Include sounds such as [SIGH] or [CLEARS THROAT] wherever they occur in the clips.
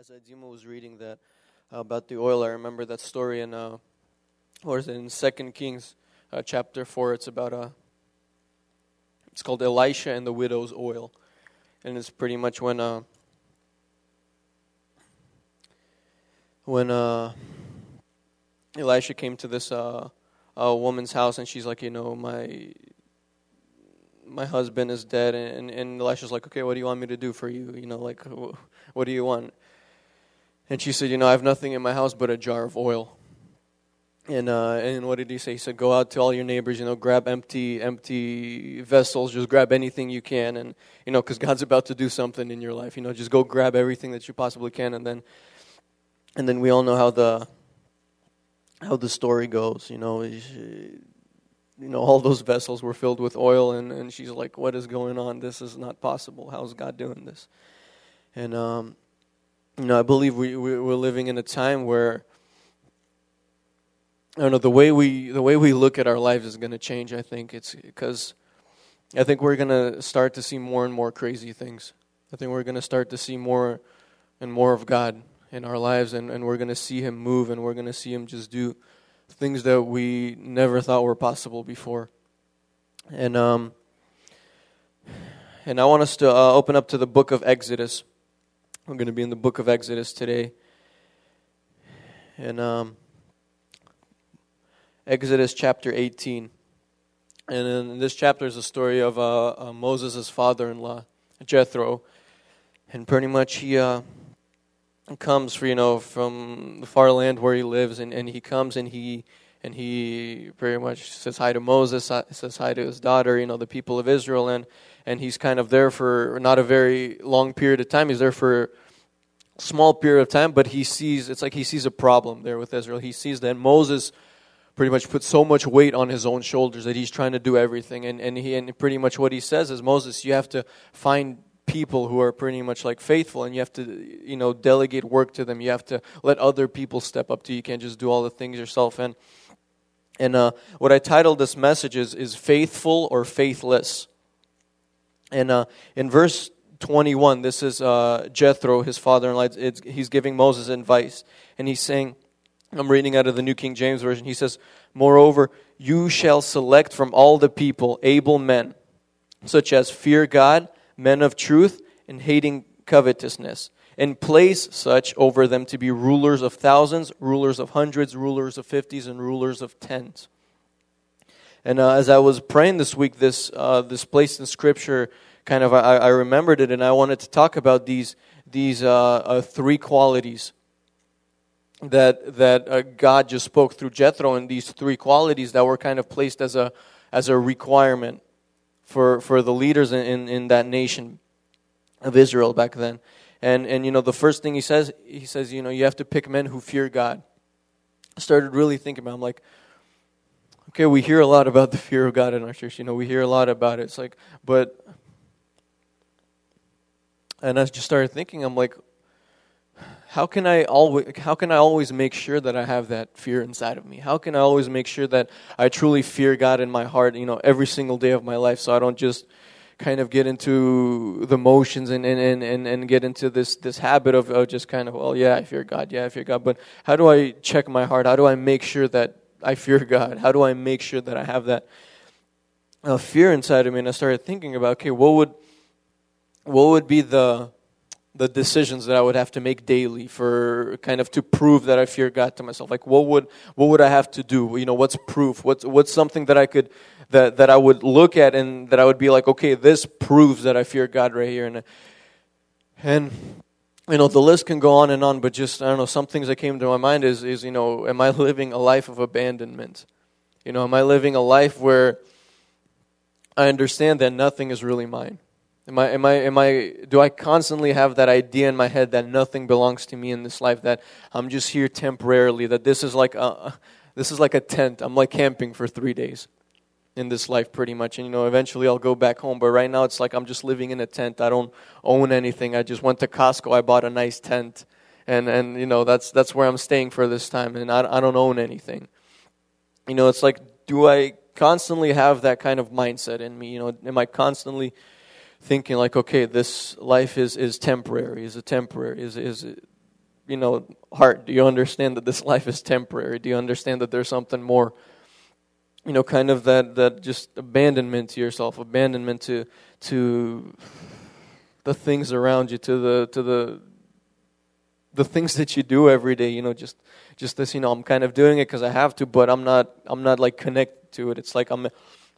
as Dima was reading that uh, about the oil, I remember that story in, uh, or is it in Second Kings uh, chapter four? It's about a. Uh, it's called Elisha and the widow's oil, and it's pretty much when uh, when uh, Elisha came to this uh, uh, woman's house, and she's like, you know, my my husband is dead, and and Elisha's like, okay, what do you want me to do for you? You know, like, what do you want? And she said, You know, I have nothing in my house but a jar of oil. And uh, and what did he say? He said, "Go out to all your neighbors. You know, grab empty empty vessels. Just grab anything you can, and you know, because God's about to do something in your life. You know, just go grab everything that you possibly can, and then and then we all know how the how the story goes. You know, you know, all those vessels were filled with oil, and and she's like, "What is going on? This is not possible. How's God doing this?" And um, you know, I believe we, we we're living in a time where I don't know the way we the way we look at our lives is going to change. I think it's because I think we're going to start to see more and more crazy things. I think we're going to start to see more and more of God in our lives, and, and we're going to see Him move, and we're going to see Him just do things that we never thought were possible before. And um, and I want us to uh, open up to the book of Exodus. We're going to be in the book of Exodus today. And um, Exodus chapter 18. And in this chapter is a story of uh, uh, Moses' father in law, Jethro. And pretty much he uh, comes for, you know, from the far land where he lives. And, and he comes and he and he pretty much says hi to Moses, uh, says hi to his daughter, you know, the people of Israel, and and he's kind of there for not a very long period of time. He's there for small period of time, but he sees it's like he sees a problem there with Israel. He sees that Moses pretty much put so much weight on his own shoulders that he's trying to do everything, and and he and pretty much what he says is Moses, you have to find people who are pretty much like faithful and you have to you know delegate work to them. You have to let other people step up to you. You can't just do all the things yourself. And and uh, what i titled this message is is faithful or faithless. And uh, in verse 21, this is uh, Jethro, his father in law. He's giving Moses advice. And he's saying, I'm reading out of the New King James Version. He says, Moreover, you shall select from all the people able men, such as fear God, men of truth, and hating covetousness, and place such over them to be rulers of thousands, rulers of hundreds, rulers of fifties, and rulers of tens. And uh, as I was praying this week, this uh, this place in Scripture, kind of I, I, remembered it, and I wanted to talk about these these uh, uh three qualities that that uh, God just spoke through Jethro, and these three qualities that were kind of placed as a as a requirement for for the leaders in, in, in that nation of Israel back then. And and you know the first thing he says he says you know you have to pick men who fear God. I started really thinking about. I'm like, Okay, we hear a lot about the fear of God in our church. You know, we hear a lot about it. It's like, but, and I just started thinking, I'm like, how can I always how can I always make sure that I have that fear inside of me? How can I always make sure that I truly fear God in my heart, you know, every single day of my life so I don't just kind of get into the motions and, and, and, and get into this, this habit of, of just kind of, well, yeah, I fear God, yeah, I fear God. But how do I check my heart? How do I make sure that I fear God? How do I make sure that I have that uh, fear inside of me? And I started thinking about, okay, what would what would be the the decisions that I would have to make daily for kind of to prove that I fear God to myself? Like, what would what would I have to do? You know, what's proof? What's what's something that I could that that I would look at and that I would be like, okay, this proves that I fear God right here. And and you know the list can go on and on but just i don't know some things that came to my mind is is you know am i living a life of abandonment you know am i living a life where i understand that nothing is really mine am i am i am i do i constantly have that idea in my head that nothing belongs to me in this life that i'm just here temporarily that this is like a this is like a tent. I'm like camping for 3 days in this life pretty much. And you know eventually I'll go back home. But right now it's like I'm just living in a tent. I don't own anything. I just went to Costco. I bought a nice tent. And and you know that's that's where I'm staying for this time. And I, I don't own anything. You know it's like do I constantly have that kind of mindset in me? You know am I constantly thinking like okay this life is is temporary is it temporary is is you know, heart? Do you understand that this life is temporary? Do you understand that there's something more? You know, kind of that, that just abandonment to yourself, abandonment to to the things around you, to the to the the things that you do every day. You know, just just this. You know, I'm kind of doing it because I have to, but I'm not. I'm not like connected to it. It's like I'm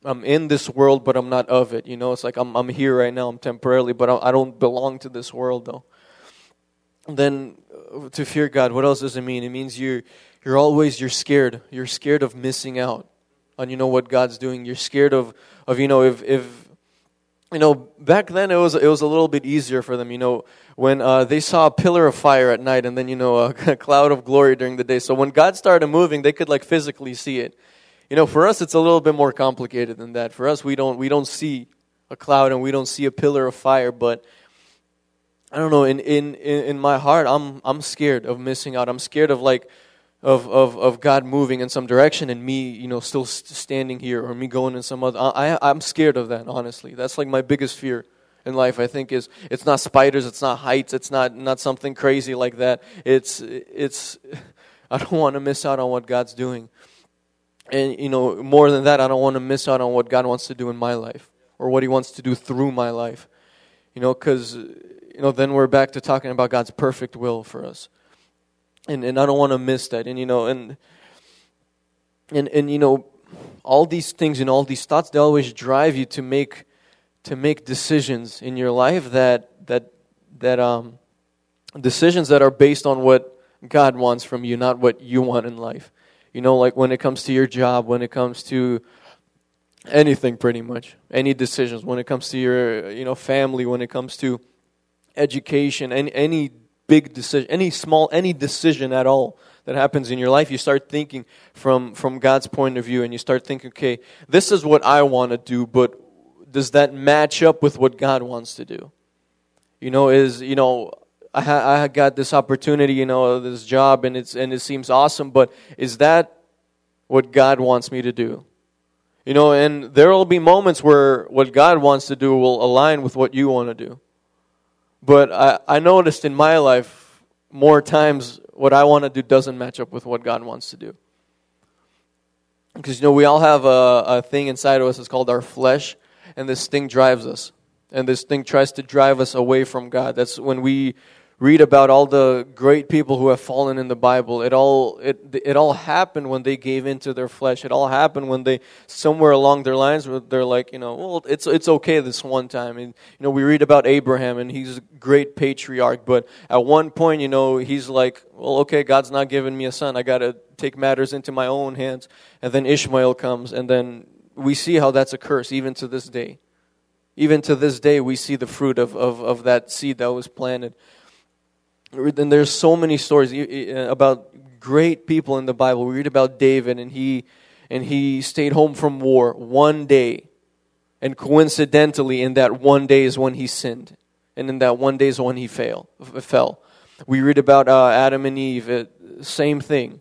I'm in this world, but I'm not of it. You know, it's like I'm I'm here right now. I'm temporarily, but I don't belong to this world though. Then uh, to fear God, what else does it mean? It means you're you're always you're scared. You're scared of missing out on you know what God's doing. You're scared of of you know if if you know back then it was it was a little bit easier for them. You know when uh, they saw a pillar of fire at night and then you know [LAUGHS] a cloud of glory during the day. So when God started moving, they could like physically see it. You know, for us, it's a little bit more complicated than that. For us, we don't we don't see a cloud and we don't see a pillar of fire. But I don't know. In in in my heart, I'm I'm scared of missing out. I'm scared of like of, of, of God moving in some direction and me, you know, still standing here or me going in some other. I, I'm scared of that, honestly. That's like my biggest fear in life. I think is it's not spiders, it's not heights, it's not not something crazy like that. It's it's [LAUGHS] I don't want to miss out on what God's doing and you know more than that i don't want to miss out on what god wants to do in my life or what he wants to do through my life. You know because you know then we're back to talking about god's perfect will for us. And and i don't want to miss that. And you know and and and you know all these things and all these thoughts they always drive you to make to make decisions in your life that that that um decisions that are based on what god wants from you not what you want in life you know, like when it comes to your job, when it comes to anything pretty much, any decisions, when it comes to your, you know, family, when it comes to education, any, any big decision, any small, any decision at all that happens in your life, you start thinking from, from God's point of view and you start thinking, okay, this is what I want to do, but does that match up with what God wants to do? You know, is, you know, I, ha- I got this opportunity, you know, this job, and it's and it seems awesome. But is that what God wants me to do? You know, and there will be moments where what God wants to do will align with what you want to do. But I, I noticed in my life more times what I want to do doesn't match up with what God wants to do. Because, you know, we all have a, a thing inside of us, it's called our flesh, and this thing drives us. And this thing tries to drive us away from God. That's when we read about all the great people who have fallen in the Bible, it all it it all happened when they gave into their flesh. It all happened when they somewhere along their lines they're like, you know, well, it's it's okay this one time. And you know, we read about Abraham and he's a great patriarch, but at one point, you know, he's like, well, okay, God's not giving me a son. I got to take matters into my own hands. And then Ishmael comes and then we see how that's a curse even to this day. Even to this day, we see the fruit of, of, of that seed that was planted. And there's so many stories about great people in the Bible. We read about David, and he and he stayed home from war one day, and coincidentally, in that one day is when he sinned, and in that one day is when he fail, fell. We read about uh, Adam and Eve, uh, same thing.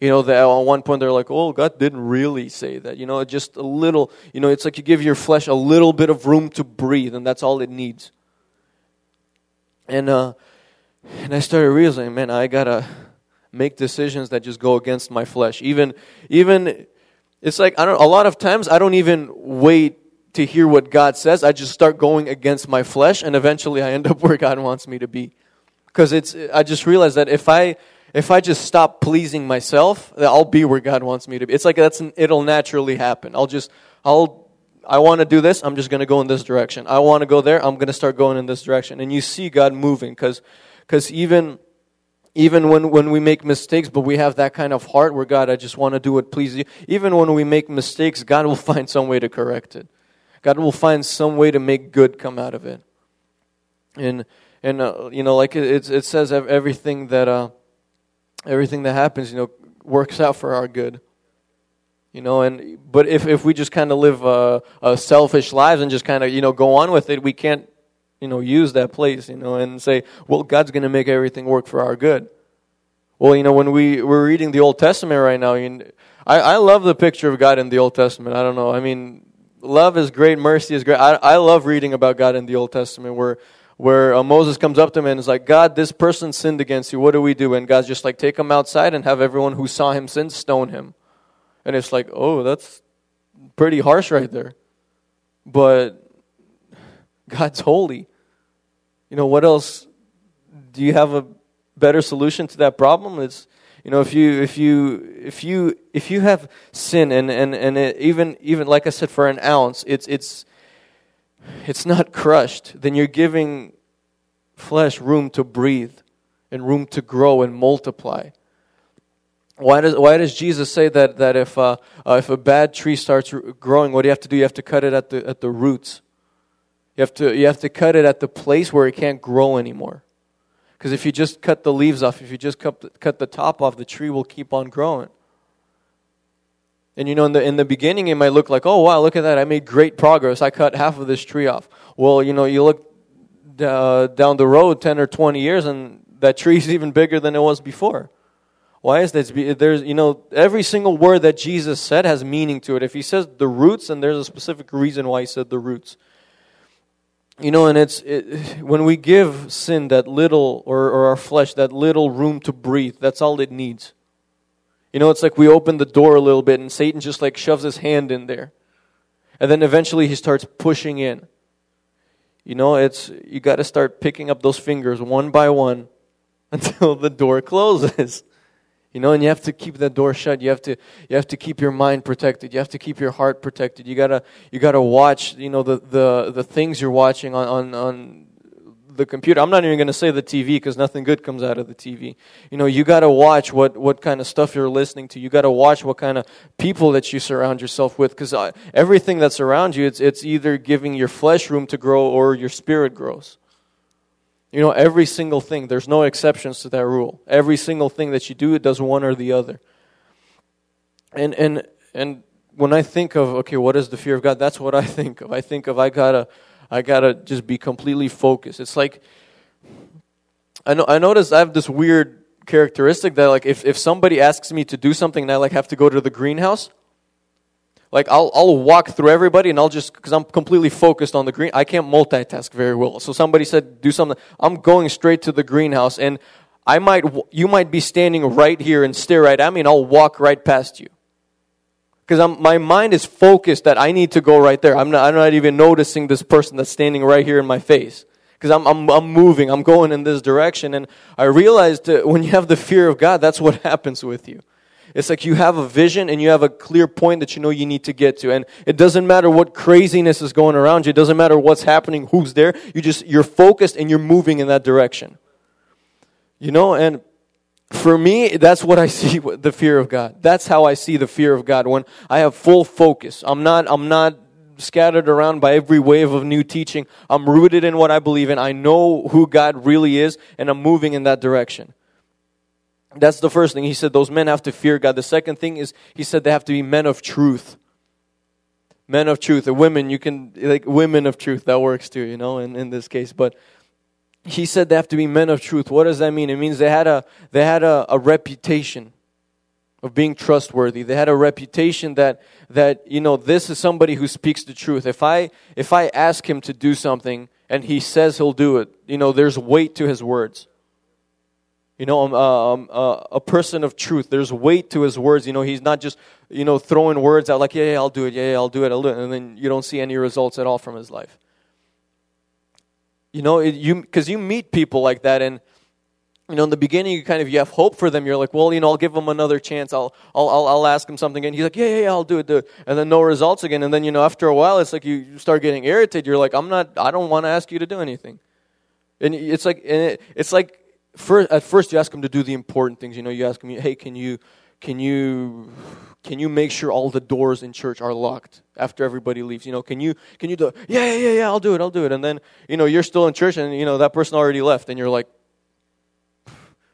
You know, that at one point they're like, "Oh, God didn't really say that." You know, just a little. You know, it's like you give your flesh a little bit of room to breathe, and that's all it needs. And uh, and I started realizing, man, I gotta make decisions that just go against my flesh. Even, even, it's like I don't. A lot of times, I don't even wait to hear what God says. I just start going against my flesh, and eventually, I end up [LAUGHS] where God wants me to be. Because it's, I just realized that if I, if I just stop pleasing myself, that I'll be where God wants me to be. It's like that's, an, it'll naturally happen. I'll just, I'll I want to do this, I'm just going to go in this direction. I want to go there, I'm going to start going in this direction. And you see God moving because because even even when, when we make mistakes, but we have that kind of heart where God, I just want to do what pleases you. Even when we make mistakes, God will [LAUGHS] find some way to correct it. God will find some way to make good come out of it. And and uh, you know, like it, it says, everything that uh, everything that happens, you know, works out for our good. You know, and but if if we just kind of live uh, uh, selfish lives and just kind of you know go on with it, we can't you know, use that place, you know, and say, well, God's going to make everything work for our good. Well, you know, when we, we're reading the Old Testament right now, you I, I love the picture of God in the Old Testament. I don't know. I mean, love is great, mercy is great. I, I love reading about God in the Old Testament where, where uh, Moses comes up to him and is like, God, this person sinned against you. What do we do? And God's just like, take him outside and have everyone who saw him sin stone him. And it's like, oh, that's pretty harsh right there. But God's holy. You know, what else? Do you have a better solution to that problem? It's, you know, if you if you if you if you have sin and and and even even like I said, for an ounce, it's it's it's not crushed, then you're giving flesh room to breathe and room to grow and multiply. Why does, why does Jesus say that, that if, uh, uh, if a bad tree starts growing, what do you have to do? You have to cut it at the, at the roots. You have, to, you have to cut it at the place where it can't grow anymore. Because if you just cut the leaves off, if you just cut the, cut the top off, the tree will keep on growing. And you know, in the, in the beginning, it might look like, oh, wow, look at that. I made great progress. I cut half of this tree off. Well, you know, you look uh, down the road 10 or 20 years, and that tree is even bigger than it was before. Why is that? There's, you know, every single word that Jesus said has meaning to it. If he says the roots, and there's a specific reason why he said the roots. You know, and it's it, when we give sin that little, or, or our flesh that little room to breathe, that's all it needs. You know, it's like we open the door a little bit and Satan just like shoves his hand in there. And then eventually he starts pushing in. You know, it's you got to start picking up those fingers one by one [LAUGHS] until the door closes. You know, and you have to keep that door shut. You have to you have to keep your mind protected. You have to keep your heart protected. You gotta you gotta watch, you know, the the, the things you're watching on, on, on the computer. I'm not even going to say the TV because nothing good comes out of the TV. You know, you got to watch what, what kind of stuff you're listening to. You got to watch what kind of people that you surround yourself with because uh, everything that's around you, it's, it's either giving your flesh room to grow or your spirit grows. You know, every single thing, there's no exceptions to that rule. Every single thing that you do, it does one or the other. And, and, and when I think of, okay, what is the fear of God? That's what I [LAUGHS] think of. I think of, I gotta, I gotta just be completely focused. It's like I know I notice I have this weird characteristic that like if, if somebody asks me to do something and I like have to go to the greenhouse, like I'll I'll walk through everybody and I'll just because I'm completely focused on the green. I can't multitask very well. So somebody said do something. I'm going straight to the greenhouse and I might you might be standing right here and stare right at me and I'll walk right past you because my mind is focused that I need to go right there. I'm not, I'm not even noticing this person that's standing right here in my face because I'm, I'm, I'm moving, I'm going in this direction. And I realized that when you have the fear of God, that's what [LAUGHS] happens with you. It's like you have a vision and you have a clear point that you know you need to get to. And it doesn't matter what craziness is going around you. It doesn't matter what's happening, who's there. You just, you're focused and you're moving in that direction. You know, and for me, that's what I [LAUGHS] see the fear of God. That's how I see the fear of God when I have full focus. I'm not, I'm not scattered around by every wave of new teaching. I'm rooted in what I believe in. I know who God really is, and I'm moving in that direction. That's the first thing. He said those men have to fear God. The second thing is he said they have to be men of truth. Men of truth. Or women, you can, like, women of truth, that works too, you know, in, in this case. But he said they have to be men of truth. What does that mean? It means they had a they had a, a reputation of being trustworthy. They had a reputation that that you know this is somebody who speaks the truth. If I if I ask him to do something and he says he'll do it, you know there's weight to his words. You know, um, uh, um, uh, a person of truth. There's weight to his words. You know, he's not just you know throwing words out like yeah, yeah I'll do it, yeah, yeah I'll do it, I'll do it, and then you don't see any results at all from his life. You know, you because you meet people like that, and you know, in the beginning, you kind of you have hope for them. You're like, well, you know, I'll give them another chance. I'll I'll I'll, I'll ask him something, and he's like, yeah, yeah, yeah, I'll do it, do it, and then no results again, and then you know, after a while, it's like you start getting irritated. You're like, I'm not, I don't want to ask you to do anything, and it's like, and it, it's like, first, at first you ask them to do the important things. You know, you ask them, hey, can you, can you can you make sure all the doors in church are locked after everybody leaves? You know can you can you do yeah yeah yeah yeah i'll do it i'll do it. And then you know you're still in church and you know that person already left and you're like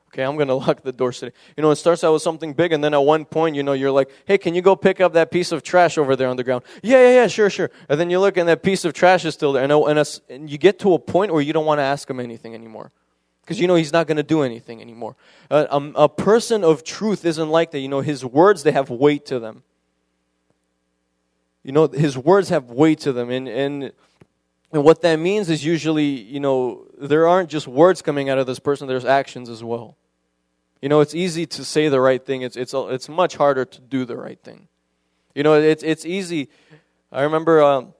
okay i'm going [LAUGHS] to lock the door today you know it starts out with something big and then at one point you know you're like hey can you go pick up that piece of trash over there on the ground? Yeah yeah yeah sure sure. And then you look and that piece of trash is still there and, and, and you get to a point where you don't want to ask them anything anymore because you know he's not going to do anything anymore. Um, a person of truth isn't like that. You know, his words, they have weight to them. You know, his words have weight to them. And, and And what that means is usually, you know, there aren't just words coming out of this person, there's actions as well. You know, it's easy to say the right thing, it's, it's, it's much harder to do the right thing. You know, it's, it's easy. I remember um,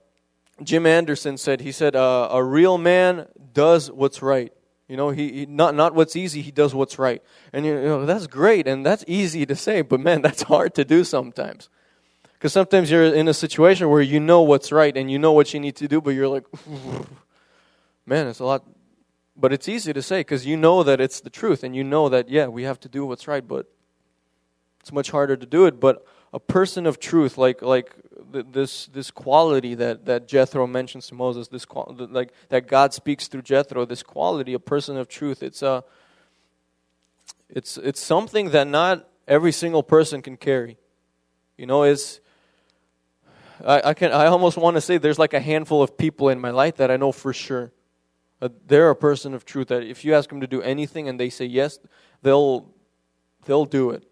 Jim Anderson said, he said, uh, a real man does what's right. You know, he, he, not not what's easy, he does what's right. And you know, that's great and that's easy to say, but man, [LAUGHS] that's hard to do sometimes. Because sometimes you're in a situation where you know what's right and you know what you need to do, but you're like, [LAUGHS] man, it's a lot. But it's easy to say because you know that it's the truth and you know that, yeah, we have to do what's right, but it's much harder to do it. But a person of truth, like, like this, this quality that, that Jethro mentions to Moses, this like that God speaks through Jethro, this quality, a person of truth, it's, a, it's, it's something that not every single person can carry. You know, it's I, I, can, I almost want to say there's like a handful of people in my life that I know for sure. Uh, they're a person of truth that if you ask them to do anything and they say yes, they'll, they'll do it.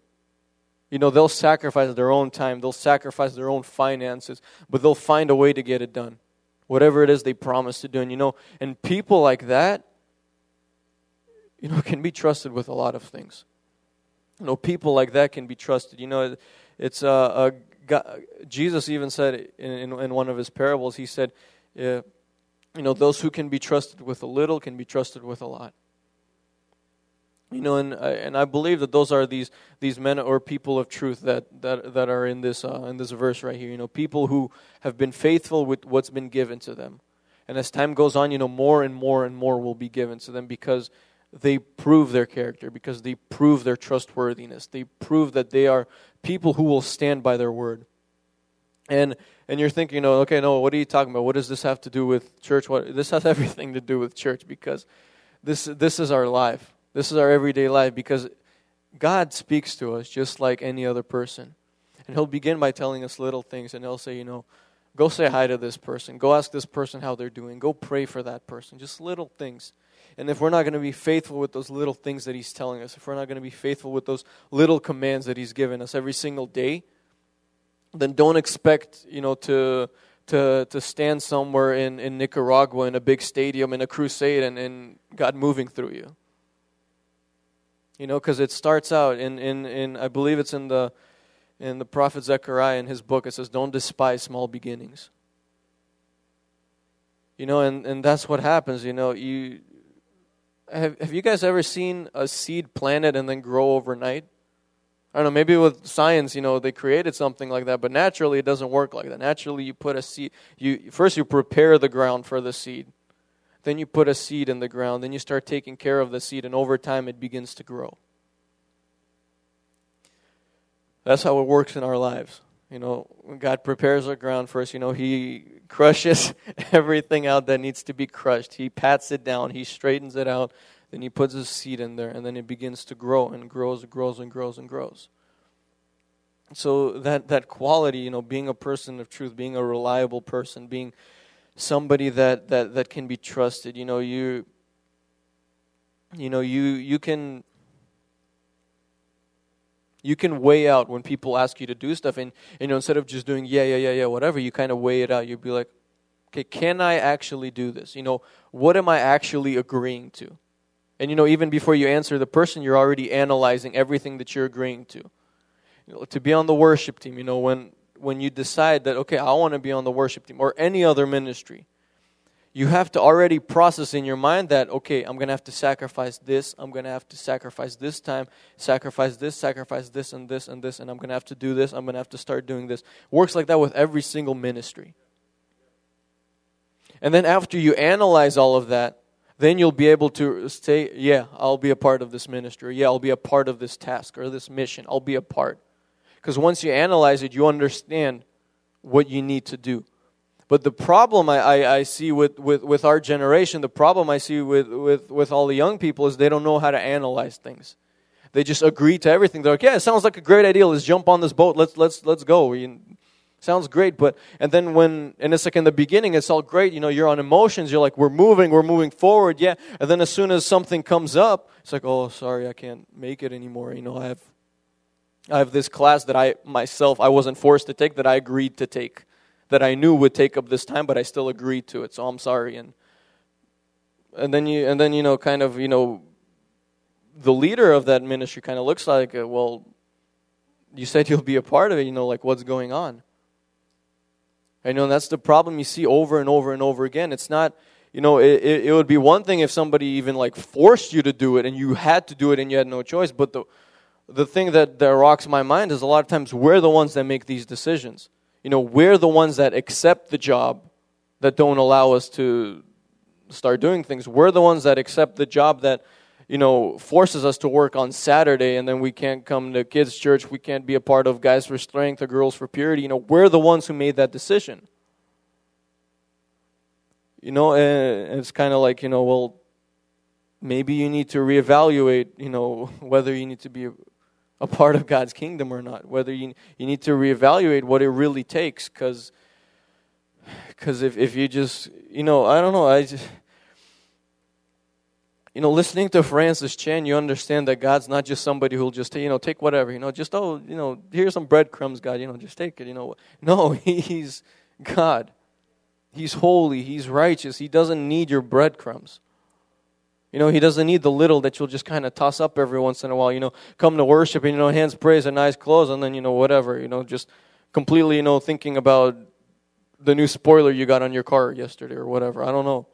You know, they'll sacrifice their own time, they'll sacrifice their own finances, but they'll find a way to get it done. Whatever it is they promise to do. And, you know, and people like that, you know, [LAUGHS] can be trusted with a lot of things. You know, people like that can be trusted. You know, it's a, a God, Jesus even said in, in, in, one of his parables, he said, uh, you know, those who can be trusted with a little can be trusted with a lot. You know, and I, and I believe that those are these these men or people of truth that that, that are in this uh, in this verse right here. You know, people who have been faithful with what's been given to them, and as time goes on, you know, more and more and more will be given to them because they prove their character, because they prove their trustworthiness. They prove that they are people who will stand by their word. And and you're thinking, you know, okay, no, what are you talking about? What does this have to do with church? What this has [LAUGHS] everything to do with church because this this is our life. This is our everyday life because God speaks to us just like any other person. And he'll begin by telling us little things and he'll say, you know, go say hi to this person. Go ask this person how they're doing. Go pray for that person. Just little things. And if we're not going to be faithful with those little things that He's telling us, if we're not going to be faithful with those little commands that He's given us every single day, then don't expect, you know, to to to stand somewhere in, in Nicaragua in a big stadium in a crusade and, and God moving through you. You know, because it starts out in, in, in I believe it's in the in the prophet Zechariah in his book, it says, Don't despise small beginnings. You know, and, and that's what happens, you know, you have, have you guys ever seen a seed planted and then grow overnight? I don't know, maybe with science, you know, they created something like that, but naturally it doesn't work like that. Naturally you put a seed you first you prepare the ground for the seed. Then you put a seed in the ground, then you start taking care of the seed and over time it begins to grow. That's how it works in our lives. You know, God prepares our ground first, you know, He crushes [LAUGHS] everything out that needs to be crushed. He pats it down, He straightens it out, then He puts His seed in there, and then it begins to grow and grows and grows and grows and grows. So that, that quality, you know, being a person of truth, being a reliable person, being somebody that, that, that can be trusted, you know, you you know, you you can you can weigh out when people ask you to do stuff and you know instead of just doing yeah yeah yeah yeah whatever you kind of weigh it out. You'd be like okay can i actually do this? You know what am i actually agreeing to? And you know even before you answer the person you're already analyzing everything that you're agreeing to. You know, to be on the worship team you know when when you decide that okay i want to be on the worship team or any other ministry you have to already process in your mind that, okay, I'm going to have to sacrifice this, I'm going to have to sacrifice this time, sacrifice this, sacrifice this, and this, and this, and I'm going to have to do this, I'm going to have to start doing this. Works like that with every single ministry. And then after you analyze all of that, then you'll be able to say, yeah, I'll be a part of this ministry. Yeah, I'll be a part of this task or this mission. I'll be a part. Because once you analyze it, you understand what you need to do. But the problem I, I, I, see with, with, with our generation, the problem I see with, with, with all the young people is they don't know how to analyze things. They just agree to everything. They're like, yeah, it sounds like a great idea. Let's jump on this boat. Let's, let's, let's go. You, sounds great. But, and then when, and it's like in the beginning, it's all great. You know, you're on emotions. You're like, we're moving, we're moving forward. Yeah. And then as soon as something comes up, it's like, oh, sorry, I can't make it anymore. You know, I have, I have this class that I myself, I wasn't forced to take that I agreed to take that I knew would take up this time, but I still agreed to it. So I'm sorry. And and then you and then you know kind of you know the leader of that ministry kind of looks like uh, well you said you'll be a part of it you know like what's going on I know that's the problem you see over and over and over again it's not you know it, it, it would be one thing if somebody even like forced you to do it and you had to do it and you had no choice but the the thing that, that rocks my mind is a lot of times we're the ones that make these decisions you know we're the ones that accept the job that don't allow us to start doing things. We're the ones that accept the job that you know forces us to work on Saturday, and then we can't come to kids' church. We can't be a part of Guys for Strength or Girls for Purity. You know, we're the ones who made that decision. You know, eh, it's kind of like you know, well, maybe you need to reevaluate. You know, [LAUGHS] whether you need to be a, part of God's kingdom or not. Whether you you need to reevaluate what it really takes, because because if, if you just, you know, I don't know, I just, you know, listening to Francis Chan, you understand that God's not just somebody who'll just, you know, take whatever, you know, just, oh, you know, here's some breadcrumbs, God, you know, just take it, you know. [LAUGHS] No, He's God. He's holy. He's righteous. He doesn't need your breadcrumbs. You know, He doesn't need the little that you'll just kind of toss up every once in a while, you know, come to worship and, you know, hands praise and nice clothes and then, you know, whatever, you know, just completely, you know, thinking about the new spoiler you got on your car yesterday or whatever. I don't know.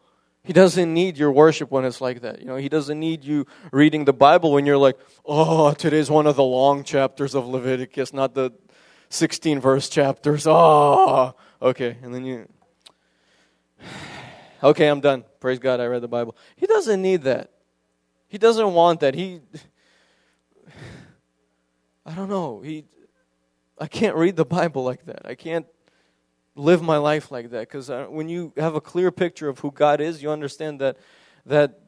He doesn't need your worship when it's like that. You know, he doesn't need you reading the Bible when you're like, "Oh, today's one of the long chapters of Leviticus, not the 16 verse chapters." Oh, okay. And then you Okay, I'm done. Praise God, I read the Bible. He doesn't need that. He doesn't want that. He [SIGHS] I don't know. He I can't read the Bible like that. I can't live my life like that because when you have a clear picture of who God is, you understand that that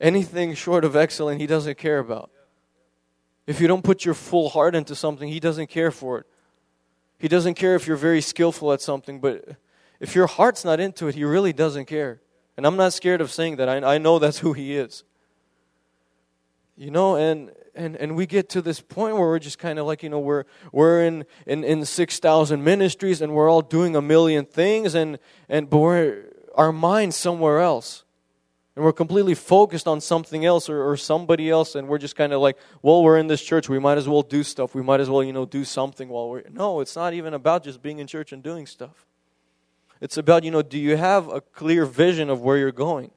anything short of excellent, He doesn't care about. If you don't put your full heart into something, He doesn't care for it. He doesn't care if you're very skillful at something, but if your heart's not into it, He really doesn't care. And I'm not scared of saying that. I, I know that's who He is. You know, and and and we get to this point where we're just kind of like you know we're we're in in, in 6000 ministries and we're all doing a million things and and but we're our mind's somewhere else and we're completely focused on something else or, or somebody else and we're just kind of like well we're in this church we might as well do stuff we might as well you know do something while we're no it's not even about just being in church and doing stuff it's about you know do you have a clear vision of where you're going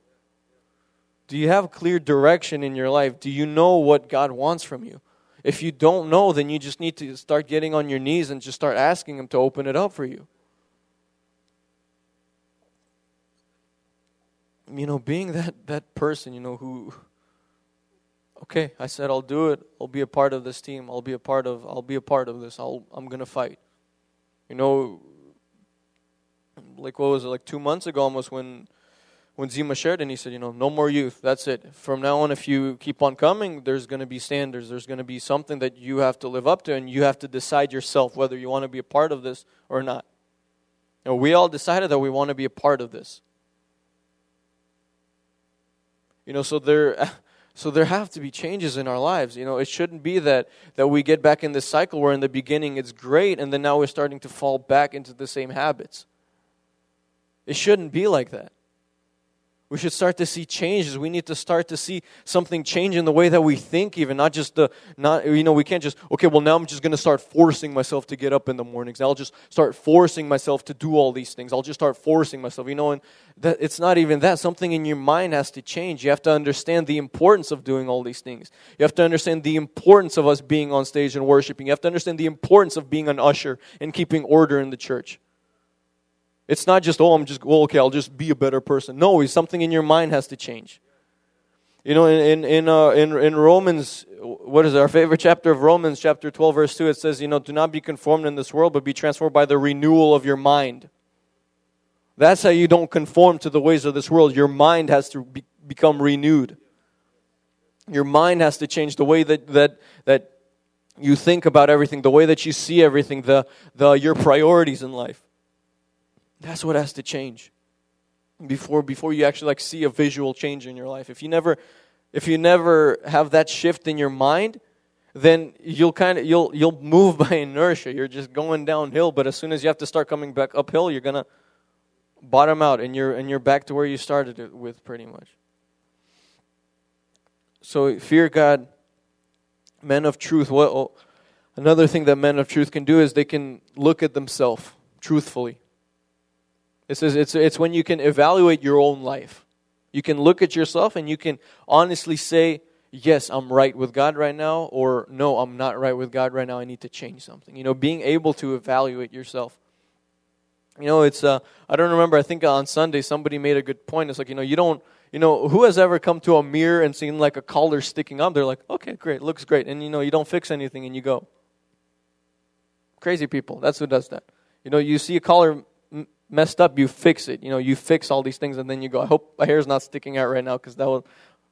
do you have clear direction in your life? Do you know what God wants from you? If you don't know, then you just need to start getting on your knees and just start asking Him to open it up for you. You know, being that, that person, you know, who, okay, I said I'll do it. I'll be a part of this team. I'll be a part of, I'll be a part of this. I'll, I'm going to fight. You know, like what was it, like two months ago almost when when Zima shared and he said, you know, no more youth. That's it. From now on, if you keep on coming, there's going to be standards. There's going to be something that you have to live up to, and you have to decide yourself whether you want to be a part of this or not. Know, we all decided that we want to be a part of this. You know, so there, [LAUGHS] so there have to be changes in our lives. You know, it shouldn't be that that we get back in this cycle where in the beginning it's great, and then now we're starting to fall back into the same habits. It shouldn't be like that. We should start to see changes. We need to start to see something change in the way that we think, even not just the not you know we can't just okay. Well, now I'm just going to start forcing myself to get up in the mornings. I'll just start forcing myself to do all these things. I'll just start forcing myself. You know, and that it's not even that. Something in your mind has to change. You have to understand the importance of doing all these things. You have to understand the importance of us being on stage and worshiping. You have to understand the importance of being an usher and keeping order in the church. It's not just, oh, I'm just, well, okay, I'll just be a better person. No, something in your mind has to change. You know, in, in, in, uh, in, in Romans, what is it, our favorite chapter of Romans, chapter 12, verse 2, it says, you know, do not be conformed in this world, but be transformed by the renewal of your mind. That's how you don't conform to the ways of this world. Your mind has to be, become renewed. Your mind has to change the way that, that, that you think about everything, the way that you see everything, the, the, your priorities in life. That's what has to change before before you actually like see a visual change in your life. If you never if you never have that shift in your mind, then you'll kind of you'll you'll move [LAUGHS] by inertia. You're just going downhill, but as soon as you have to start coming back uphill, you're gonna bottom out, and you're and you're back to where you started it with, pretty much. So fear God, men of truth. What another thing that men of truth can do is they can look at themselves truthfully. It says it's it's when you can evaluate your own life. You can look at yourself and you can honestly say, yes, I'm right with God right now, or no, I'm not right with God right now. I need to change something. You know, being able to evaluate yourself. You know, it's, uh, I don't remember, I think on Sunday somebody made a good point. It's like, you know, you don't, you know, who has ever come to a mirror and seen like a collar sticking up? They're like, okay, great, looks great. And, you know, you don't fix anything and you go. Crazy people, that's who does that. You know, you see a collar messed up, you fix it. You know, you fix all these things and then you go, I hope my hair's not sticking out right now because that will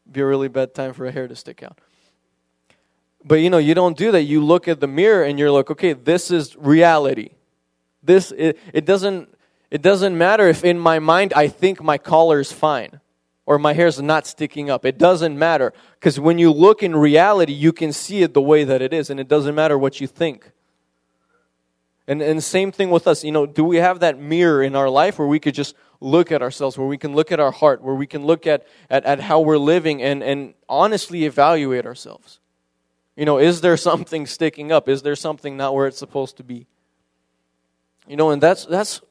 be a really bad time for a hair to stick out. But you know, you don't do that. You look at the mirror and you're like, okay, this is reality. This it, it doesn't it doesn't matter if in my mind I think my collar is fine or my hair's not sticking up. It doesn't matter because when you look in reality, you can see it the way that it is, and it doesn't matter what you think. And and same thing with us. You know, do we have that mirror in our life where we could just look at ourselves, where we can look at our heart, where we can look at, at, at how we're living and, and honestly evaluate ourselves? You know, is there [LAUGHS] something sticking up? Is there something not where it's supposed to be? You know, and that's that's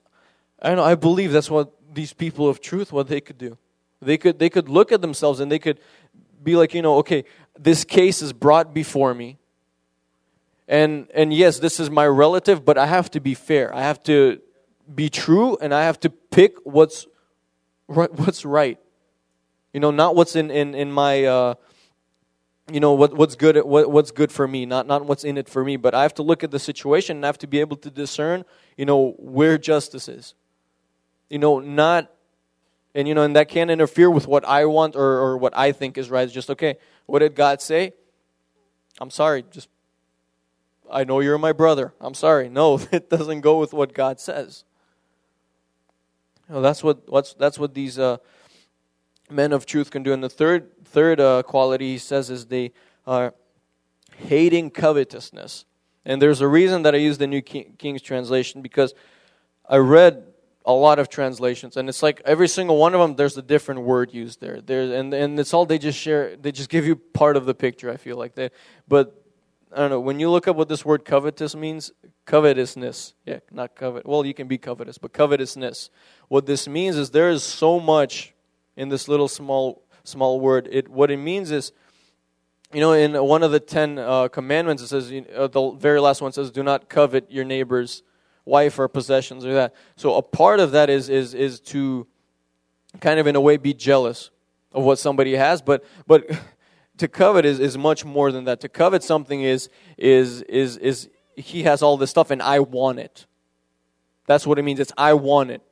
I know I believe that's what these people of truth what they could do. They could they could look at themselves and they could be like, you know, okay, this case is brought before me. And and yes, this is my relative, but I have to be fair. I have to be true and I have to pick what's right, what's right. You know, not what's in in in my uh you know what what's good what what's good for me, not not what's in it for me, but I have to look at the situation and I have to be able to discern, you know, where justice is. You know, not and you know, and that can't interfere with what I want or, or what I think is right. It's just okay, what did God say? I'm sorry, just I know you're my brother. I'm sorry. No, [LAUGHS] it doesn't go with what God says. You know, that's what what's that's what these uh, men of truth can do. And the third third uh, quality he says is they are hating covetousness. And there's a reason that I use the New King, King's translation because I read a lot of translations and it's like every single one of them there's a different word used there there and and it's all they just share they just give you part of the picture i feel like they but i don't know when you look up what this word covetous means covetousness yeah not covet well you can be covetous but covetousness what this means is there is so much in this little small small word. It what it means is, you know, in one of the ten uh, commandments, it says uh, the very last one says, "Do not covet your neighbor's wife or possessions or that." So a part of that is is is to kind of in a way be jealous of what somebody has, but but. [LAUGHS] To covet is, is much more than that. To covet something is is is is he has all this stuff and I want it. That's what it means. It's I want it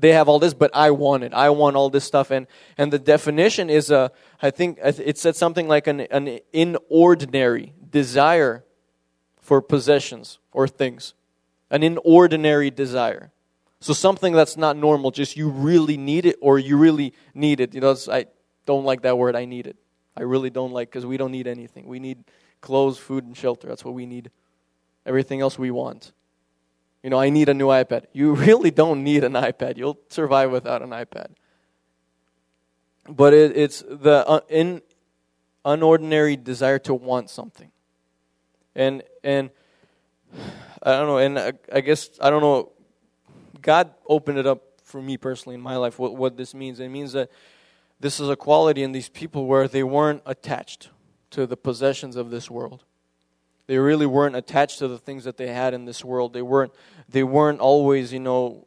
they have all this, but I want it. I want all this stuff. And, and the definition is, a, I think it said something like an, an inordinary desire for possessions or things. An inordinary desire. So something that's not normal, just you really need it or you really need it. You know, I don't like that word, I need it. I really don't like because we don't need anything. We need clothes, food, and shelter. That's what we need. Everything else we want. You know, I need a new iPad. You [LAUGHS] really don't need an iPad. You'll survive without an iPad. But it, it's the uh, in unordinary desire to want something. And and [SIGHS] I don't know, and I, I guess I don't know God opened it up for me personally in my life what, what this means. It means that this is a quality in these people where they weren't attached to the possessions of this world. They really weren't attached to the things that they had in this world. They weren't they weren't always, you know,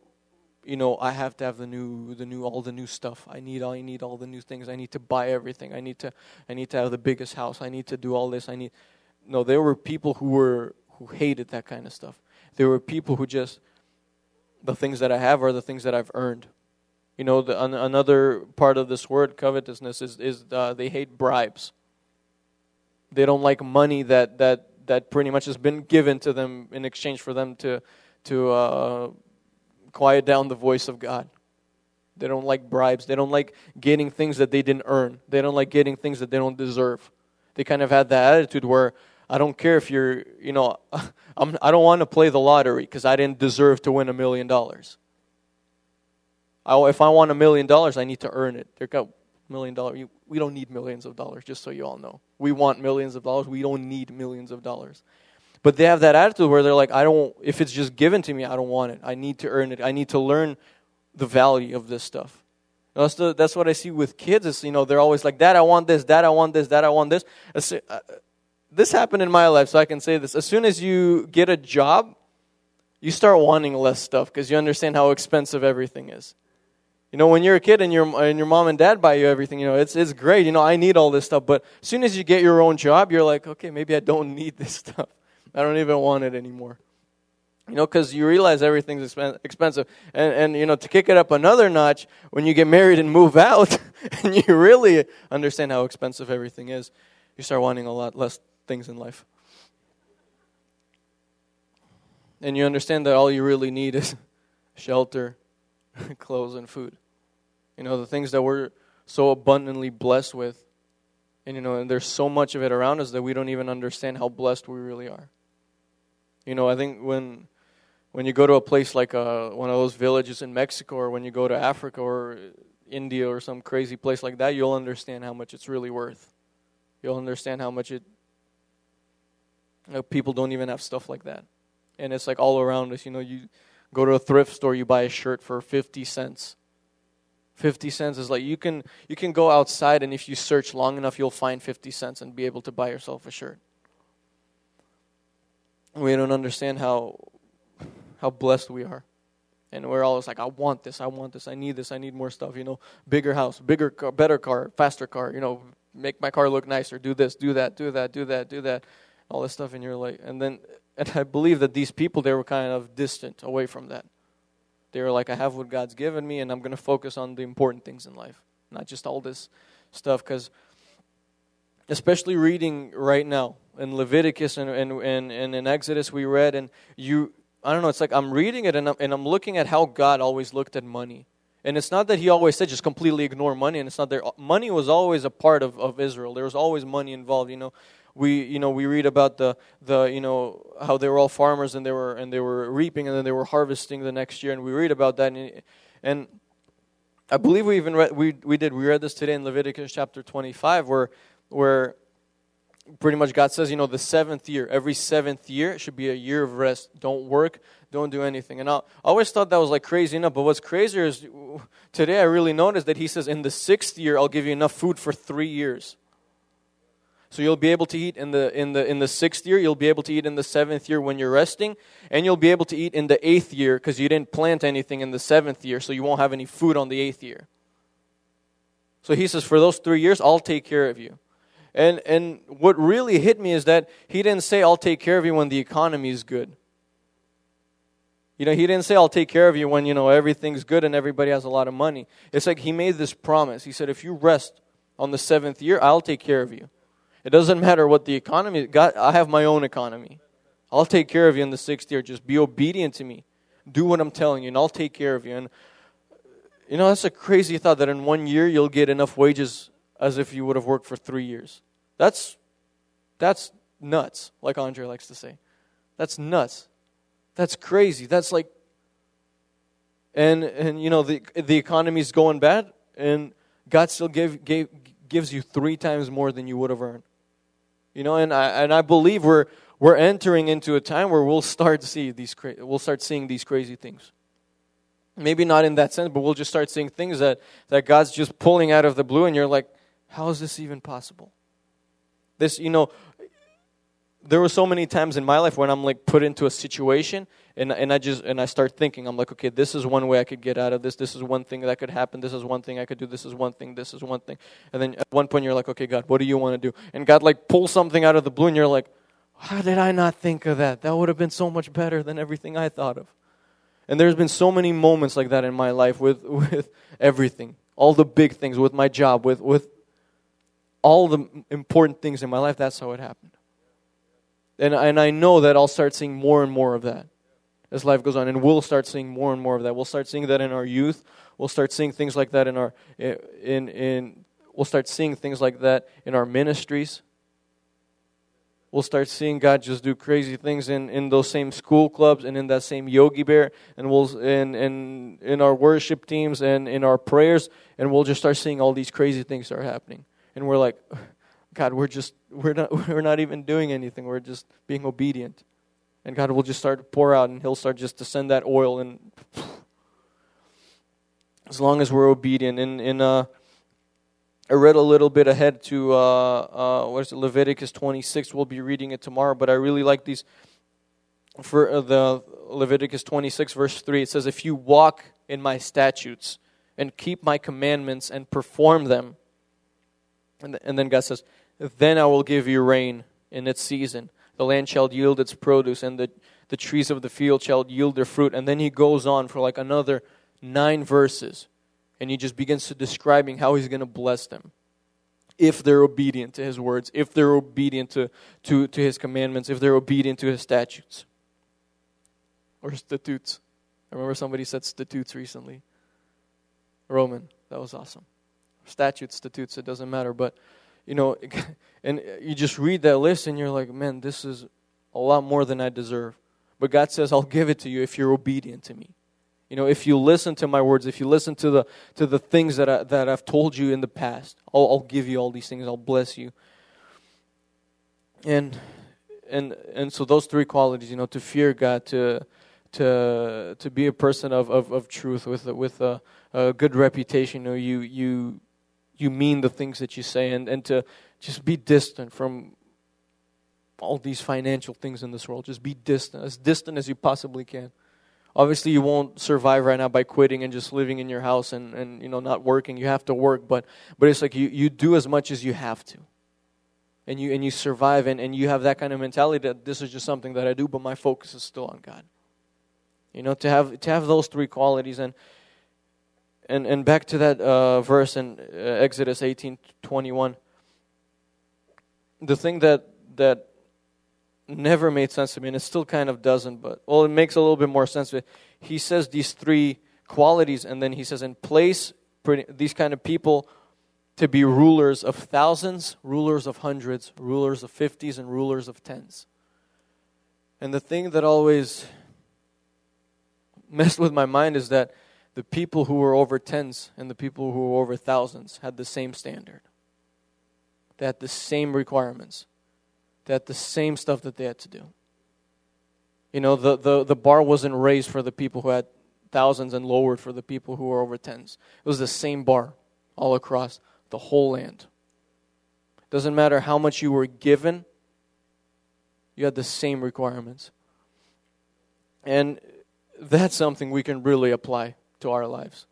you know, I have to have the new the new all the new stuff. I need I need all the new things. I need to buy everything. I need to I need to have the biggest house. I need to do all this. I need No, there were people who were who hated that kind of stuff. There were people who just the things that I have are the things that I've earned. You know, the, an, another part of this word covetousness is is uh, they hate bribes. They don't like money that that that pretty much has been given to them in exchange for them to to uh, quiet down the voice of God. They don't like bribes. They don't like getting things that they didn't earn. They don't like getting things that they don't deserve. They kind of had that attitude where I don't care if you're, you know, [LAUGHS] I'm, I don't want to play the lottery because I didn't deserve to win a million dollars. If I want a million dollars, I need to earn it. They're got million dollars. We don't need millions of dollars, just so you all know. We want millions of dollars. We don't need millions of dollars. But they have that attitude where they're like, I don't, if it's just given to me, I don't want it. I need to earn it. I need to learn the value of this stuff. That's, the, that's what I see with kids. Is you know they're always like, Dad, I want this. Dad, I want this. Dad, I want this. Uh, this happened in my life, so I can say this. As soon as you get a job, you start wanting less stuff because you understand how expensive everything is. You know, when you're a kid and your and your mom and dad buy you everything, you know, it's it's great. You know, I need all this stuff, but as soon as you get your own job, you're like, okay, maybe I don't [LAUGHS] need this stuff. I don't even want it anymore. You know, because you realize everything's expensive. And, and, you know, to kick it up another notch, when you get married and move out, [LAUGHS] and you really understand how expensive everything is, you start wanting a lot less things in life. And you understand that all you really need is [LAUGHS] shelter, clothes, and food. You know, the things that we're so abundantly blessed with. And, you know, and there's so much of it around us that we don't even understand how blessed we really are. You know, I think when when you go to a place like uh, one of those villages in Mexico, or when you go to Africa or India or some crazy place like that, you'll understand how much it's really worth. You'll understand how much it. You know, people don't even have stuff like that, and it's like all around us. You know, you go to a thrift store, you buy a shirt for fifty cents 50 cents is like you can you can go outside and if you search long enough you'll find 50 cents and be able to buy yourself a shirt. We don't understand how how blessed we are. And we're always like i want this i want this i need this i need more stuff you know bigger house bigger car better car faster car you know make my car look nicer do this do that do that do that do that all this stuff and you're like and then and i believe that these people they were kind of distant away from that they were like, I have what God's given me, and I'm going to focus on the important things in life, not just all this stuff. Because, especially reading right now in Leviticus and, and, and, and in Exodus, we read, and you, I don't know, it's like I'm reading it and I'm, and I'm looking at how God always looked at money. And it's not that he always said just completely ignore money, and it's not there. Uh, money was always a part of, of Israel. There was always money involved. You know, we you know we read about the the you know how they were all farmers and they were and they were reaping and then they were harvesting the next year and we read about that and, and I believe we even read we we did we read this today in Leviticus chapter 25 where where pretty much God says you know the seventh year every seventh year should be a year of rest. Don't work. Don't do anything. And I always thought that was like crazy enough but what's crazier is today I really noticed that he says in the sixth year I'll give you enough food for three years so you'll be able to eat in the in the in the sixth year, you'll be able to eat in the seventh year when you're resting, and you'll be able to eat in the eighth year because you didn't plant anything in the seventh year, so you won't have any food on the eighth year. So he says, for those three years, I'll take care of you. And and what really hit me is that he didn't say I'll take care of you when the economy is good. You know, he didn't say I'll take care of you when, you know, everything's good and everybody has a lot of money. It's like he made this promise. He said, if you rest on the seventh year, I'll take care of you. It doesn't matter what the economy. God, I have my own economy. I'll take care of you in the sixth year. Just be obedient to me. Do what I'm telling you, and I'll take care of you. And you know that's a crazy thought that in one year you'll get enough wages as if you would have worked for three years. That's that's nuts, like Andre likes to say. That's nuts. That's crazy. That's like and and you know the the economy's going bad and God still gave, gave gives you three times more than you would have earned. You know, and I, and I believe we're, we're entering into a time where we'll start, see these cra- we'll start seeing these crazy things. Maybe not in that sense, but we'll just start seeing things that, that God's just pulling out of the blue, and you're like, how is this even possible? This, you know, there were so many times in my life when I'm like put into a situation and, and I just and I start thinking. I'm like okay this is one way I could get out of this. This is one thing that could happen. This is one thing I could do. This is one thing. This is one thing. And then at one point you're like okay God what do you want to do? And God like pulls something out of the blue and you're like how did I not think of that? That would have been so much better than everything I thought of. And there's been so many moments like that in my life with [LAUGHS] with everything. All the big things with my job with with all the important things in my life that's how it happened and, and I know that I'll start seeing more and more of that as life goes on. And we'll start seeing more and more of that. We'll start seeing that in our youth. We'll start seeing things like that in our in in we'll start seeing things like that in our ministries. we'll start seeing God just do crazy things in, in those same school clubs and in that same Yogi Bear and we'll in, in in our worship teams and in our prayers and we'll just start seeing all these crazy things start happening. And we're like, God, we're just we're not [LAUGHS] we're not even doing anything. We're just being obedient. And God will just start to pour out and He'll start just to send that oil and [SNIFFS] as long as we're obedient. In in uh I read a little bit ahead to uh, uh, what is it, Leviticus 26. We'll be reading it tomorrow, but I really like these. For uh, the Leviticus 26, verse 3, it says, If you walk in my statutes and keep my commandments and perform them, and, and then God says, Then I will give you rain in its season. The land shall yield its produce, and the, the trees of the field shall yield their fruit. And then he goes on for like another nine verses and he just begins to describing how he's going to bless them if they're obedient to his words, if they're obedient to, to, to his commandments, if they're obedient to his statutes or statutes. I remember somebody said statutes recently. Roman, that was awesome. Statutes, statutes, it doesn't matter. But, you know, [LAUGHS] and you just read that list and you're like, man, this is a lot more than I deserve. But God says, I'll give it to you if you're obedient to me. You know, if you listen to my words, if you listen to the to the things that I, that I've told you in the past, I'll, I'll give you all these things. I'll bless you. And and and so those three qualities, you know, to fear God, to to to be a person of of, of truth with with a, a good reputation. You know, you you you mean the things that you say, and and to just be distant from all these financial things in this world. Just be distant, as distant as you possibly can. Obviously, you won't survive right now by quitting and just living in your house and, and you know not working. You have to work, but but it's like you, you do as much as you have to. And you and you survive and, and you have that kind of mentality that this is just something that I do, but my focus is still on God. You know, to have to have those three qualities and and and back to that uh, verse in uh, Exodus eighteen twenty one. The thing that that never made sense to me, and it still kind of doesn't, but, well, it makes a little bit more sense. He says these three qualities, and then he says, in place these kind of people to be rulers of thousands, rulers of hundreds, rulers of fifties, and rulers of tens. And the thing that always messed with my mind is that the people who were over tens and the people who were over thousands had the same standard. They had the same requirements They had the same stuff that they had to do. You know, the, the, the bar wasn't raised for the people who had thousands and lowered for the people who were over tens. It was the same bar all across the whole land. Doesn't matter how much you were given, you had the same requirements. And that's something we can really apply to our lives.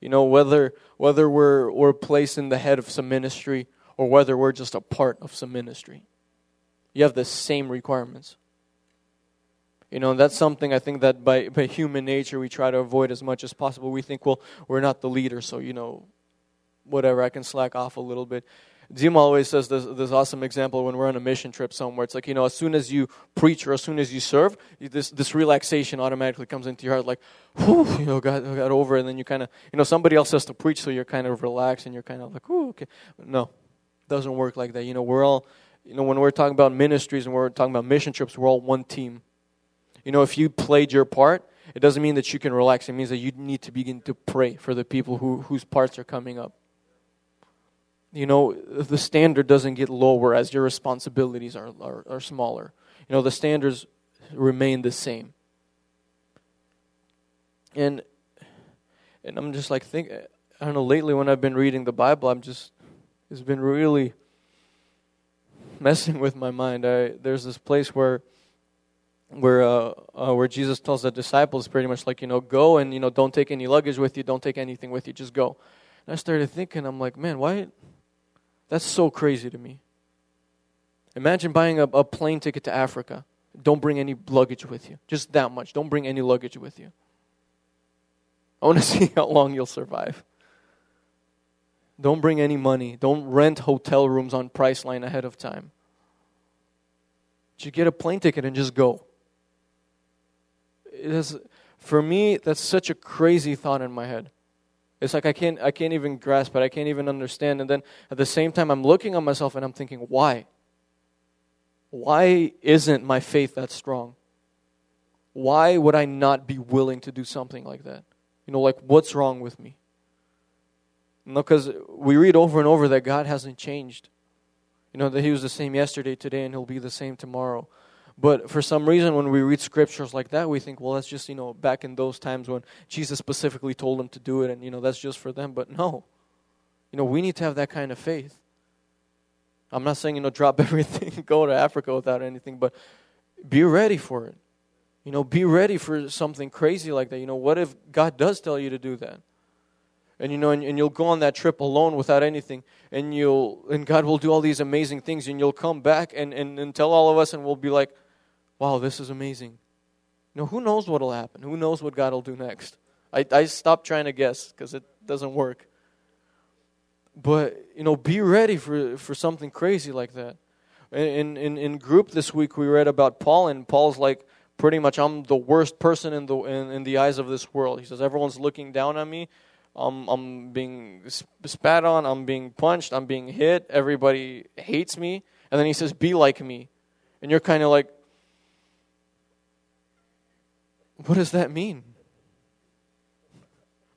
You know, whether whether we're we're placed in the head of some ministry or whether we're just a part of some ministry you have the same requirements. You know, that's something I think that by, by human nature we try to avoid as much as possible. We think, well, we're not the leader, so, you know, whatever, I can slack off a little bit. Zima always says this, this awesome example when we're on a mission trip somewhere. It's like, you know, as soon as you preach or as soon as you serve, this, this relaxation automatically comes into your heart, like, whew, you know, got, got over. And then you kind of, you know, somebody else has to preach, so you're kind of relaxed and you're kind of like, oh, okay. No, doesn't work like that. You know, we're all you know, when we're talking about ministries and we're talking about mission trips, we're all one team. You know, if you played your part, it doesn't mean that you can relax. It means that you need to begin to pray for the people who, whose parts are coming up. You know, the standard doesn't get lower as your responsibilities are, are, are smaller. You know, the standards remain the same. And and I'm just like think I don't know lately when I've been reading the Bible I'm just it's been really messing with my mind. I, there's this place where where uh, uh, where Jesus tells the disciples pretty much like you know go and you know don't take any luggage with you, don't take anything with you, just go. And I started thinking, I'm like, man, why? That's so crazy to me. Imagine buying a, a plane ticket to Africa. Don't bring any luggage with you, just that much. Don't bring any luggage with you. I want to [LAUGHS] see how long you'll survive. Don't bring any money. Don't rent hotel rooms on Priceline ahead of time. You get a plane ticket and just go. It is, for me, that's such a crazy thought in my head. It's like I can't, I can't even grasp it. I can't even understand. And then at the same time, I'm looking at myself and I'm thinking, why? why isn't my faith that strong? Why would I not be willing to do something like that? You know, like, what's wrong with me? No, because we read over and over that God hasn't changed. You know, that He was the same yesterday, today, and He'll be the same tomorrow. But for some reason, when we read scriptures like that, we think, well, that's just, you know, back in those times when Jesus specifically told them to do it, and, you know, that's just for them. But no. You know, we need to have that kind of faith. I'm not saying, you know, [LAUGHS] drop everything, go to Africa without anything, but be ready for it. You know, be ready for something crazy like that. You know, what if God does tell you to do that? And you know, and, and, you'll go on that trip alone without anything, and you'll and God will do all these amazing things, and you'll come back and, and, and tell all of us, and we'll be like, Wow, this is amazing. You know, who knows what'll happen? Who knows what God will do next? I, I stopped trying to guess because it doesn't work. But, you know, be ready for, for something crazy like that. In, in, in group this week, we read about Paul, and Paul's like, pretty much I'm the worst person in the in, in the eyes of this world. He says everyone's looking down on me. I'm I'm being spat on. I'm being punched. I'm being hit. Everybody hates me. And then he says, "Be like me," and you're kind of like, "What does that mean?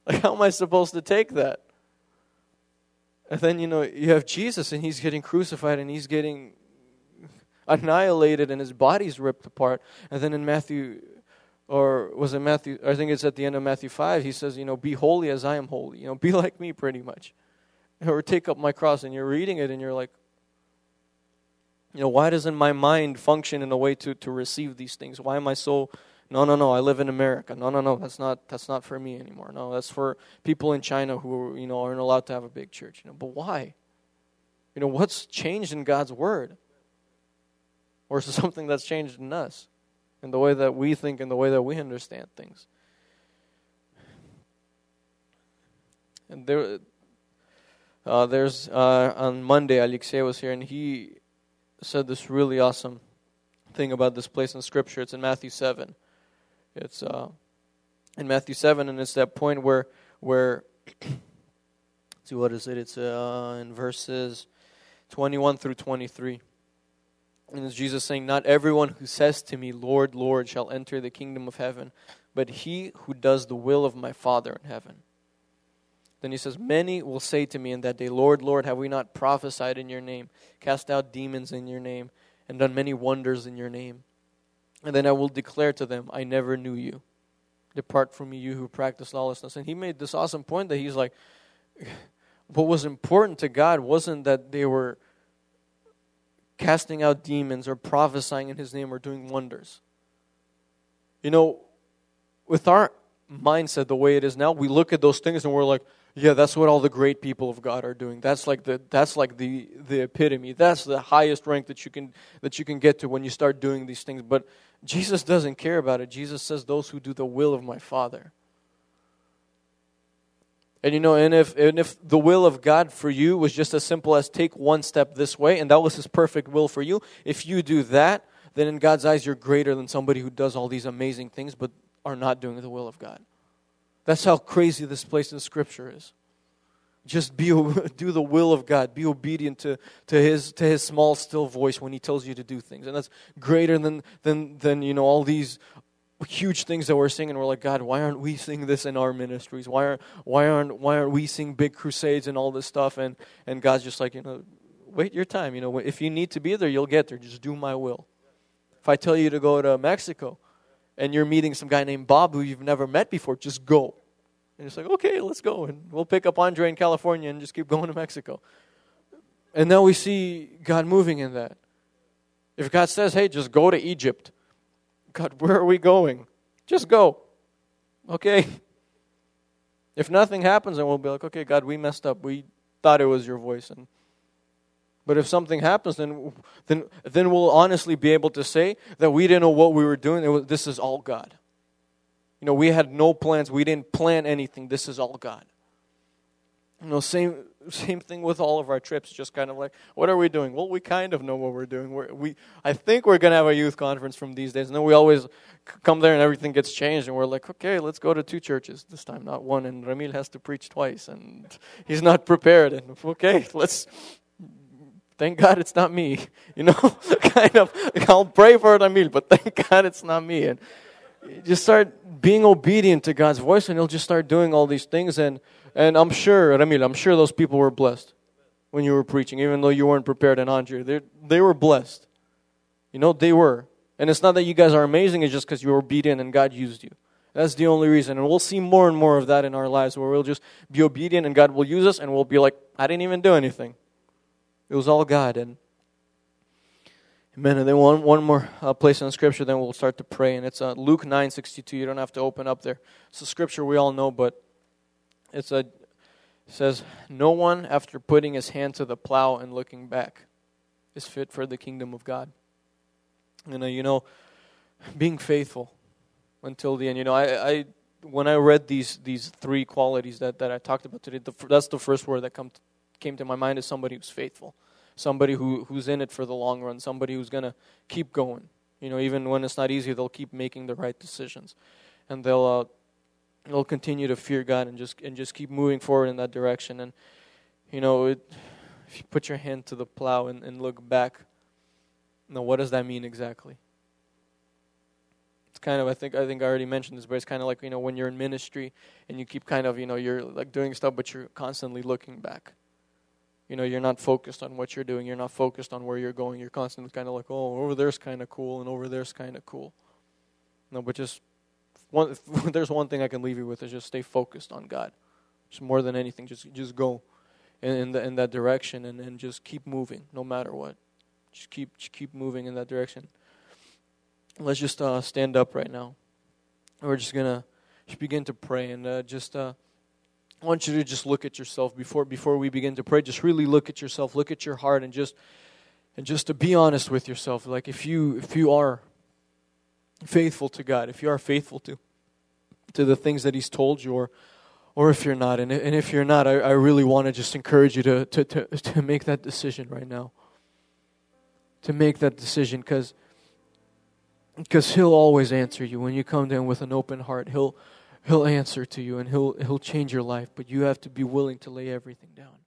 Like, how am I supposed to take that?" And then you know you have Jesus, and he's getting crucified, and he's getting annihilated and his body's ripped apart. And then in Matthew, or was it Matthew? I think it's at the end of Matthew 5, he says, you know, be holy as I am holy. You know, [LAUGHS] be like me pretty much. Or take up my cross. And you're reading it and you're like, you know, why doesn't my mind function in a way to, to receive these things? Why am I so no no no i live in america no no no that's not that's not for me anymore no that's for people in china who you know aren't allowed to have a big church you know but why you know what's changed in god's word or is it [LAUGHS] something that's changed in us, in the way that we think, in the way that we understand things? And there, uh, there's uh, on Monday, Alexei was here, and he said this really awesome thing about this place in Scripture. It's in Matthew seven. It's uh, in Matthew seven, and it's that point where where. [CLEARS THROAT] see what is it? It's uh, in verses twenty-one through twenty-three. And it's Jesus saying, Not everyone who says to me, Lord, Lord, shall enter the kingdom of heaven, but he who does the will of my Father in heaven. Then he says, Many will say to me in that day, Lord, Lord, have we not prophesied in your name, cast out demons in your name, and done many wonders in your name? And then I will declare to them, I never knew you. Depart from me, you who practice lawlessness. And he made this awesome point that he's like, what was important to God wasn't that they were casting out demons or prophesying in his name or doing wonders. You know, with our mindset the way it is now, we look at those things and we're like, yeah, that's what all the great people of God are doing. That's like the that's like the the epitome. That's the highest rank that you can that you can get to when you start doing these things. But Jesus doesn't care about it. Jesus says those who do the will of my Father. And you know, and if and if the will of God for you was just as simple as take one step this way, and that was His perfect will for you, if you do that, then in God's eyes you're greater than somebody who does all these amazing things but are not doing the will of God. That's how crazy this place in Scripture is. Just be [LAUGHS] do the will of God. Be obedient to, to His to His small still voice when He tells you to do things, and that's greater than than than you know all these huge things that we're seeing and we're like god why aren't we seeing this in our ministries? Why aren't why aren't why aren't we seeing big crusades and all this stuff? And and god's just like you know wait your time. You know if you need to be there you'll get there. Just do my will. If i tell you to go to mexico and you're meeting some guy named bob who you've never met before just go and it's like okay let's go and we'll pick up andre in california and just keep going to mexico and now we see god moving in that if god says hey just go to egypt God, where are we going? Just go. Okay? [LAUGHS] If nothing happens, then we'll be like, okay, God, we messed up. We thought it was your voice. And but if something happens, then then then we'll honestly be able to say that we didn't know what we were doing. Was, this is all God. You know, we had no plans. We didn't plan anything. This is all God. You know, same same thing with all of our trips. Just kind of like, what are we doing? Well, we kind of know what we're doing. We're, we, I think we're going to have a youth conference from these days. And then we always come there and everything gets changed. And we're like, okay, let's go to two churches this time, not one. And Ramil has to preach twice. And [LAUGHS] he's not prepared. And okay, [LAUGHS] let's thank God it's not me. You know, [LAUGHS] kind of, I'll pray for it, mean, but thank [LAUGHS] God it's not me. And just start being obedient to God's voice, and He'll just start doing all these things. And, and I'm sure, mean, I'm sure those people were blessed when you were preaching, even though you weren't prepared and Andre. They they were blessed. You know, they were. And it's not that you guys are amazing, it's just because you were obedient and God used you. That's the only reason. And we'll see more and more of that in our lives where we'll just be obedient and God will use us and we'll be like, I didn't even do anything. It was all God. And Amen. And then one, one more uh, place in the scripture, then we'll start to pray. And it's uh, Luke 9 62. You don't have to open up there. It's a scripture we all know, but it's a, it says, No one, after putting his hand to the plow and looking back, is fit for the kingdom of God. And, uh, you know, being faithful until the end. You know, I, I when I read these these three qualities that, that I talked about today, the, that's the first word that come came to my mind is somebody who's faithful somebody who, who's in it for the long run, somebody who's going to keep going. You know, even when it's not easy, they'll keep making the right decisions, and they'll uh, they'll continue to fear God and just and just keep moving forward in that direction. And you know, it, if you put your hand to the plow and, and look back, now what does that mean exactly? It's kind of I think I think I already mentioned this, but it's kind of like you know when you're in ministry and you keep kind of you know you're like doing stuff, but you're constantly looking back you know, you're not focused on what you're doing. You're not focused on where you're going. You're constantly kind of like, oh, over there's kind of cool, and over there's kind of cool. No, but just one. [LAUGHS] there's one thing I can leave you with is just stay focused on God. Just more than anything, just just go in in, the, in that direction and, and just keep moving, no matter what. Just keep just keep moving in that direction. Let's just uh, stand up right now. We're just gonna just begin to pray and uh, just. Uh, I want you to just look at yourself before before we begin to pray. Just really look at yourself, look at your heart, and just and just to be honest with yourself. Like if you if you are faithful to God, if you are faithful to to the things that He's told you, or or if you're not, and and if you're not, I, I really want to just encourage you to to to, to make that decision right now. To make that decision, because because He'll always answer you when you come to Him with an open heart. He'll He'll answer to you and he'll, he'll change your life, but you have to be willing to lay everything down.